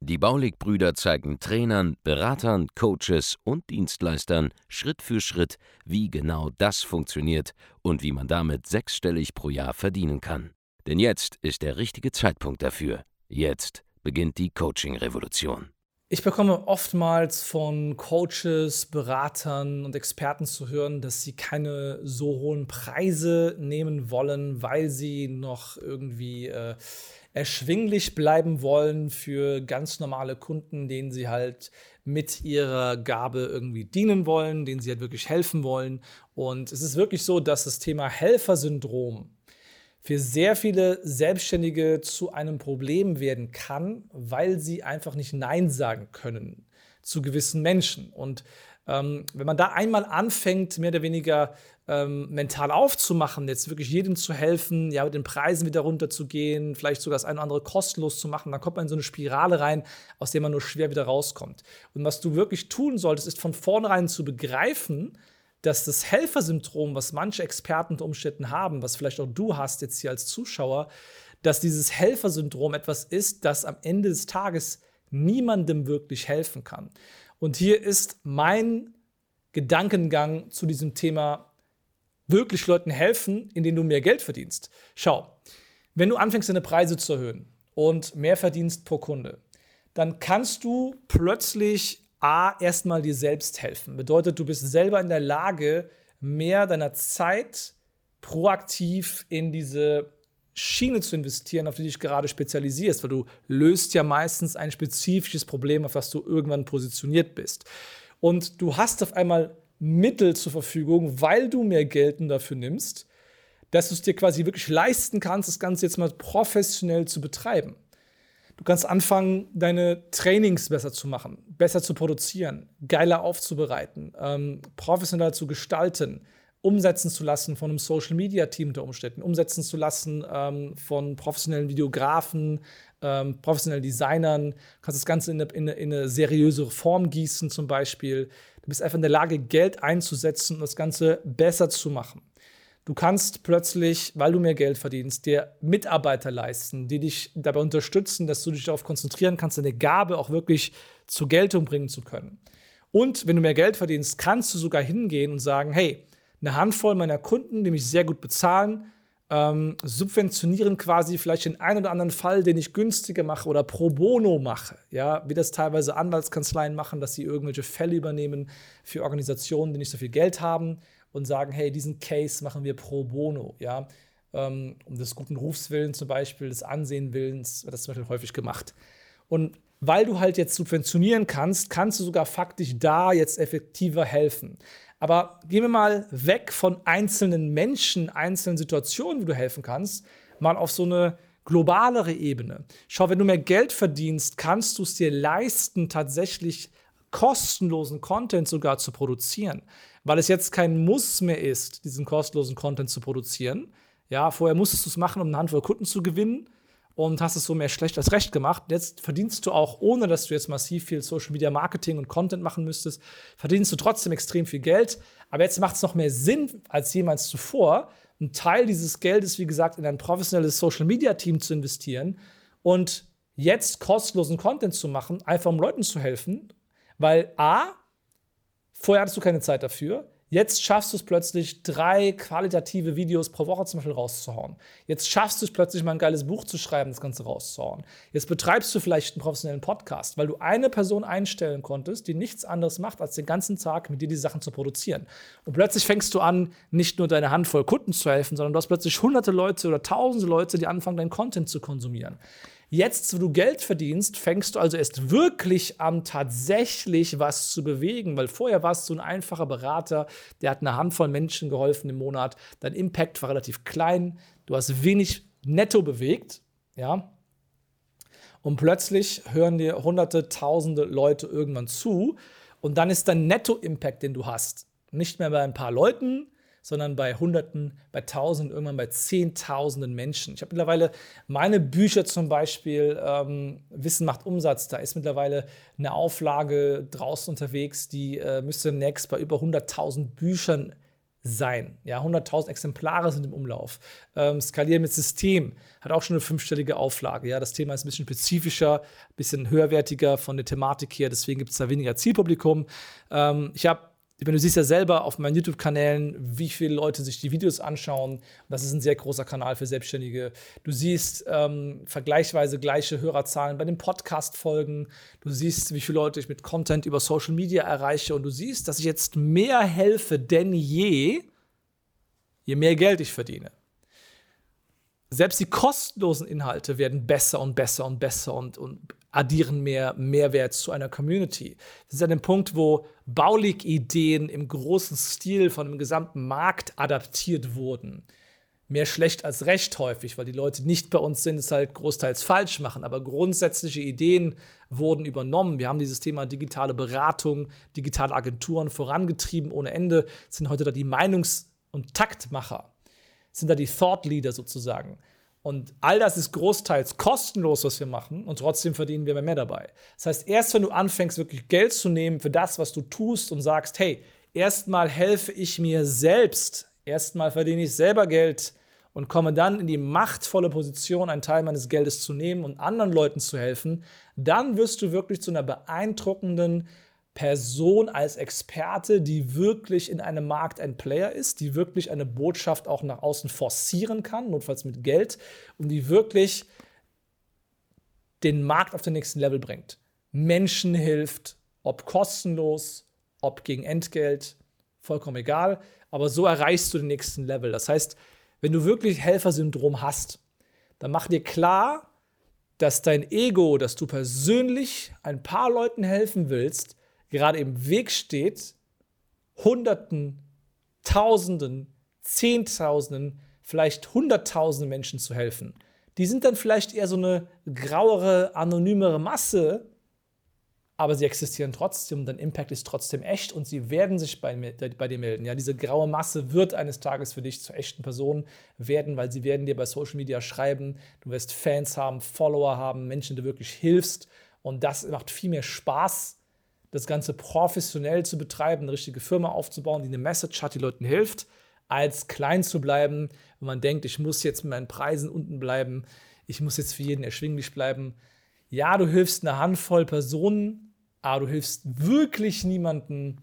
Die Baulig-Brüder zeigen Trainern, Beratern, Coaches und Dienstleistern Schritt für Schritt, wie genau das funktioniert und wie man damit sechsstellig pro Jahr verdienen kann. Denn jetzt ist der richtige Zeitpunkt dafür. Jetzt beginnt die Coaching-Revolution. Ich bekomme oftmals von Coaches, Beratern und Experten zu hören, dass sie keine so hohen Preise nehmen wollen, weil sie noch irgendwie äh, erschwinglich bleiben wollen für ganz normale Kunden, denen sie halt mit ihrer Gabe irgendwie dienen wollen, denen sie halt wirklich helfen wollen. Und es ist wirklich so, dass das Thema Helfersyndrom für sehr viele Selbstständige zu einem Problem werden kann, weil sie einfach nicht Nein sagen können zu gewissen Menschen. Und ähm, wenn man da einmal anfängt, mehr oder weniger ähm, mental aufzumachen, jetzt wirklich jedem zu helfen, ja, mit den Preisen wieder runterzugehen, vielleicht sogar das eine oder andere kostenlos zu machen, dann kommt man in so eine Spirale rein, aus der man nur schwer wieder rauskommt. Und was du wirklich tun solltest, ist von vornherein zu begreifen, dass das Helfersyndrom, was manche Experten unter Umständen haben, was vielleicht auch du hast jetzt hier als Zuschauer, dass dieses Helfersyndrom etwas ist, das am Ende des Tages niemandem wirklich helfen kann. Und hier ist mein Gedankengang zu diesem Thema wirklich Leuten helfen, indem du mehr Geld verdienst. Schau, wenn du anfängst, deine Preise zu erhöhen und mehr verdienst pro Kunde, dann kannst du plötzlich A, erstmal dir selbst helfen. Bedeutet, du bist selber in der Lage, mehr deiner Zeit proaktiv in diese Schiene zu investieren, auf die du dich gerade spezialisierst, weil du löst ja meistens ein spezifisches Problem, auf das du irgendwann positioniert bist. Und du hast auf einmal Mittel zur Verfügung, weil du mehr Geld dafür nimmst, dass du es dir quasi wirklich leisten kannst, das Ganze jetzt mal professionell zu betreiben. Du kannst anfangen, deine Trainings besser zu machen, besser zu produzieren, geiler aufzubereiten, ähm, professioneller zu gestalten, umsetzen zu lassen von einem Social Media Team unter Umständen, umsetzen zu lassen ähm, von professionellen Videografen, ähm, professionellen Designern. Du kannst das Ganze in eine, in, eine, in seriösere Form gießen, zum Beispiel. Du bist einfach in der Lage, Geld einzusetzen und das Ganze besser zu machen. Du kannst plötzlich, weil du mehr Geld verdienst, dir Mitarbeiter leisten, die dich dabei unterstützen, dass du dich darauf konzentrieren kannst, deine Gabe auch wirklich zur Geltung bringen zu können. Und wenn du mehr Geld verdienst, kannst du sogar hingehen und sagen, hey, eine Handvoll meiner Kunden, die mich sehr gut bezahlen, ähm, subventionieren quasi vielleicht den einen oder anderen Fall, den ich günstiger mache oder pro bono mache. Ja, wie das teilweise Anwaltskanzleien machen, dass sie irgendwelche Fälle übernehmen für Organisationen, die nicht so viel Geld haben und sagen, hey, diesen Case machen wir pro bono, ja. Ähm, um des guten Rufs willen zum Beispiel, des Ansehenwillens, wird das zum Beispiel häufig gemacht. Und weil du halt jetzt subventionieren kannst, kannst du sogar faktisch da jetzt effektiver helfen. Aber gehen wir mal weg von einzelnen Menschen, einzelnen Situationen, wo du helfen kannst, mal auf so eine globalere Ebene. Schau, wenn du mehr Geld verdienst, kannst du es dir leisten, tatsächlich kostenlosen Content sogar zu produzieren weil es jetzt kein Muss mehr ist, diesen kostenlosen Content zu produzieren. Ja, vorher musstest du es machen, um eine Handvoll Kunden zu gewinnen und hast es so mehr schlecht als recht gemacht. Jetzt verdienst du auch, ohne dass du jetzt massiv viel Social Media Marketing und Content machen müsstest, verdienst du trotzdem extrem viel Geld. Aber jetzt macht es noch mehr Sinn als jemals zuvor, einen Teil dieses Geldes, wie gesagt, in ein professionelles Social Media Team zu investieren und jetzt kostenlosen Content zu machen, einfach um Leuten zu helfen, weil A, Vorher hattest du keine Zeit dafür. Jetzt schaffst du es plötzlich, drei qualitative Videos pro Woche zum Beispiel rauszuhauen. Jetzt schaffst du es plötzlich mal ein geiles Buch zu schreiben, das Ganze rauszuhauen. Jetzt betreibst du vielleicht einen professionellen Podcast, weil du eine Person einstellen konntest, die nichts anderes macht, als den ganzen Tag mit dir die Sachen zu produzieren. Und plötzlich fängst du an, nicht nur deine Handvoll Kunden zu helfen, sondern du hast plötzlich hunderte Leute oder tausende Leute, die anfangen, deinen Content zu konsumieren. Jetzt, wo du Geld verdienst, fängst du also erst wirklich an, tatsächlich was zu bewegen, weil vorher warst du ein einfacher Berater, der hat eine Handvoll Menschen geholfen im Monat. Dein Impact war relativ klein, du hast wenig netto bewegt, ja. Und plötzlich hören dir hunderte, tausende Leute irgendwann zu. Und dann ist dein Netto-Impact, den du hast, nicht mehr bei ein paar Leuten, sondern bei Hunderten, bei Tausenden, irgendwann bei Zehntausenden Menschen. Ich habe mittlerweile meine Bücher zum Beispiel, ähm, Wissen macht Umsatz, da ist mittlerweile eine Auflage draußen unterwegs, die äh, müsste demnächst bei über 100.000 Büchern sein. Ja, 100.000 Exemplare sind im Umlauf. Ähm, Skalieren mit System hat auch schon eine fünfstellige Auflage. Ja, das Thema ist ein bisschen spezifischer, ein bisschen höherwertiger von der Thematik her. Deswegen gibt es da weniger Zielpublikum. Ähm, ich habe ich meine, du siehst ja selber auf meinen YouTube-Kanälen, wie viele Leute sich die Videos anschauen. Das ist ein sehr großer Kanal für Selbstständige. Du siehst ähm, vergleichsweise gleiche Hörerzahlen bei den Podcast-Folgen. Du siehst, wie viele Leute ich mit Content über Social Media erreiche. Und du siehst, dass ich jetzt mehr helfe denn je, je mehr Geld ich verdiene. Selbst die kostenlosen Inhalte werden besser und besser und besser und, und addieren mehr Mehrwert zu einer Community. Das ist an dem Punkt, wo Baulig-Ideen im großen Stil von dem gesamten Markt adaptiert wurden. Mehr schlecht als recht häufig, weil die Leute nicht bei uns sind, es halt großteils falsch machen. Aber grundsätzliche Ideen wurden übernommen. Wir haben dieses Thema digitale Beratung, digitale Agenturen vorangetrieben ohne Ende. Sind heute da die Meinungs- und Taktmacher, sind da die Thought Leader sozusagen. Und all das ist großteils kostenlos, was wir machen, und trotzdem verdienen wir mehr dabei. Das heißt, erst wenn du anfängst, wirklich Geld zu nehmen für das, was du tust und sagst, hey, erstmal helfe ich mir selbst, erstmal verdiene ich selber Geld und komme dann in die machtvolle Position, einen Teil meines Geldes zu nehmen und anderen Leuten zu helfen, dann wirst du wirklich zu einer beeindruckenden Person als Experte, die wirklich in einem Markt ein Player ist, die wirklich eine Botschaft auch nach außen forcieren kann, notfalls mit Geld, und die wirklich den Markt auf den nächsten Level bringt. Menschen hilft, ob kostenlos, ob gegen Entgelt, vollkommen egal, aber so erreichst du den nächsten Level. Das heißt, wenn du wirklich Helfersyndrom hast, dann mach dir klar, dass dein Ego, dass du persönlich ein paar Leuten helfen willst, gerade im Weg steht, Hunderten, Tausenden, Zehntausenden, vielleicht Hunderttausenden Menschen zu helfen. Die sind dann vielleicht eher so eine grauere, anonymere Masse, aber sie existieren trotzdem, dein Impact ist trotzdem echt und sie werden sich bei, bei dir melden. Ja, diese graue Masse wird eines Tages für dich zur echten Person werden, weil sie werden dir bei Social Media schreiben, du wirst Fans haben, Follower haben, Menschen, die du wirklich hilfst und das macht viel mehr Spaß, das Ganze professionell zu betreiben, eine richtige Firma aufzubauen, die eine Message hat, die Leuten hilft, als klein zu bleiben, wenn man denkt, ich muss jetzt mit meinen Preisen unten bleiben, ich muss jetzt für jeden erschwinglich bleiben. Ja, du hilfst eine Handvoll Personen, aber du hilfst wirklich niemanden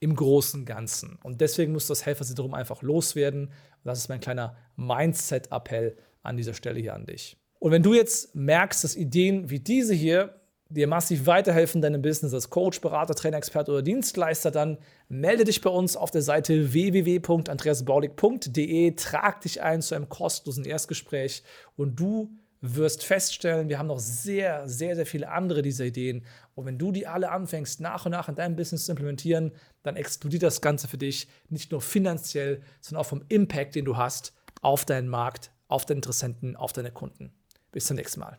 im großen Ganzen. Und deswegen muss das Helfersyndrom einfach loswerden. Das ist mein kleiner Mindset-Appell an dieser Stelle hier an dich. Und wenn du jetzt merkst, dass Ideen wie diese hier dir massiv weiterhelfen, deinem Business als Coach, Berater, Trainer, Experte oder Dienstleister, dann melde dich bei uns auf der Seite www.andreasbaulig.de, trag dich ein zu einem kostenlosen Erstgespräch und du wirst feststellen, wir haben noch sehr, sehr, sehr viele andere dieser Ideen. Und wenn du die alle anfängst, nach und nach in deinem Business zu implementieren, dann explodiert das Ganze für dich nicht nur finanziell, sondern auch vom Impact, den du hast auf deinen Markt, auf deine Interessenten, auf deine Kunden. Bis zum nächsten Mal.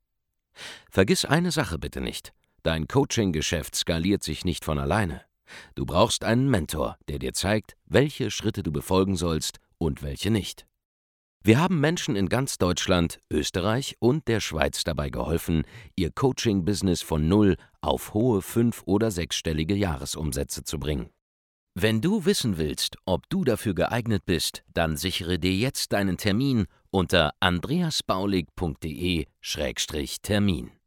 Vergiss eine Sache bitte nicht. Dein Coaching-Geschäft skaliert sich nicht von alleine. Du brauchst einen Mentor, der dir zeigt, welche Schritte du befolgen sollst und welche nicht. Wir haben Menschen in ganz Deutschland, Österreich und der Schweiz dabei geholfen, ihr Coaching-Business von null auf hohe fünf- oder sechsstellige Jahresumsätze zu bringen. Wenn du wissen willst, ob du dafür geeignet bist, dann sichere dir jetzt deinen Termin unter andreasbaulig.de-termin.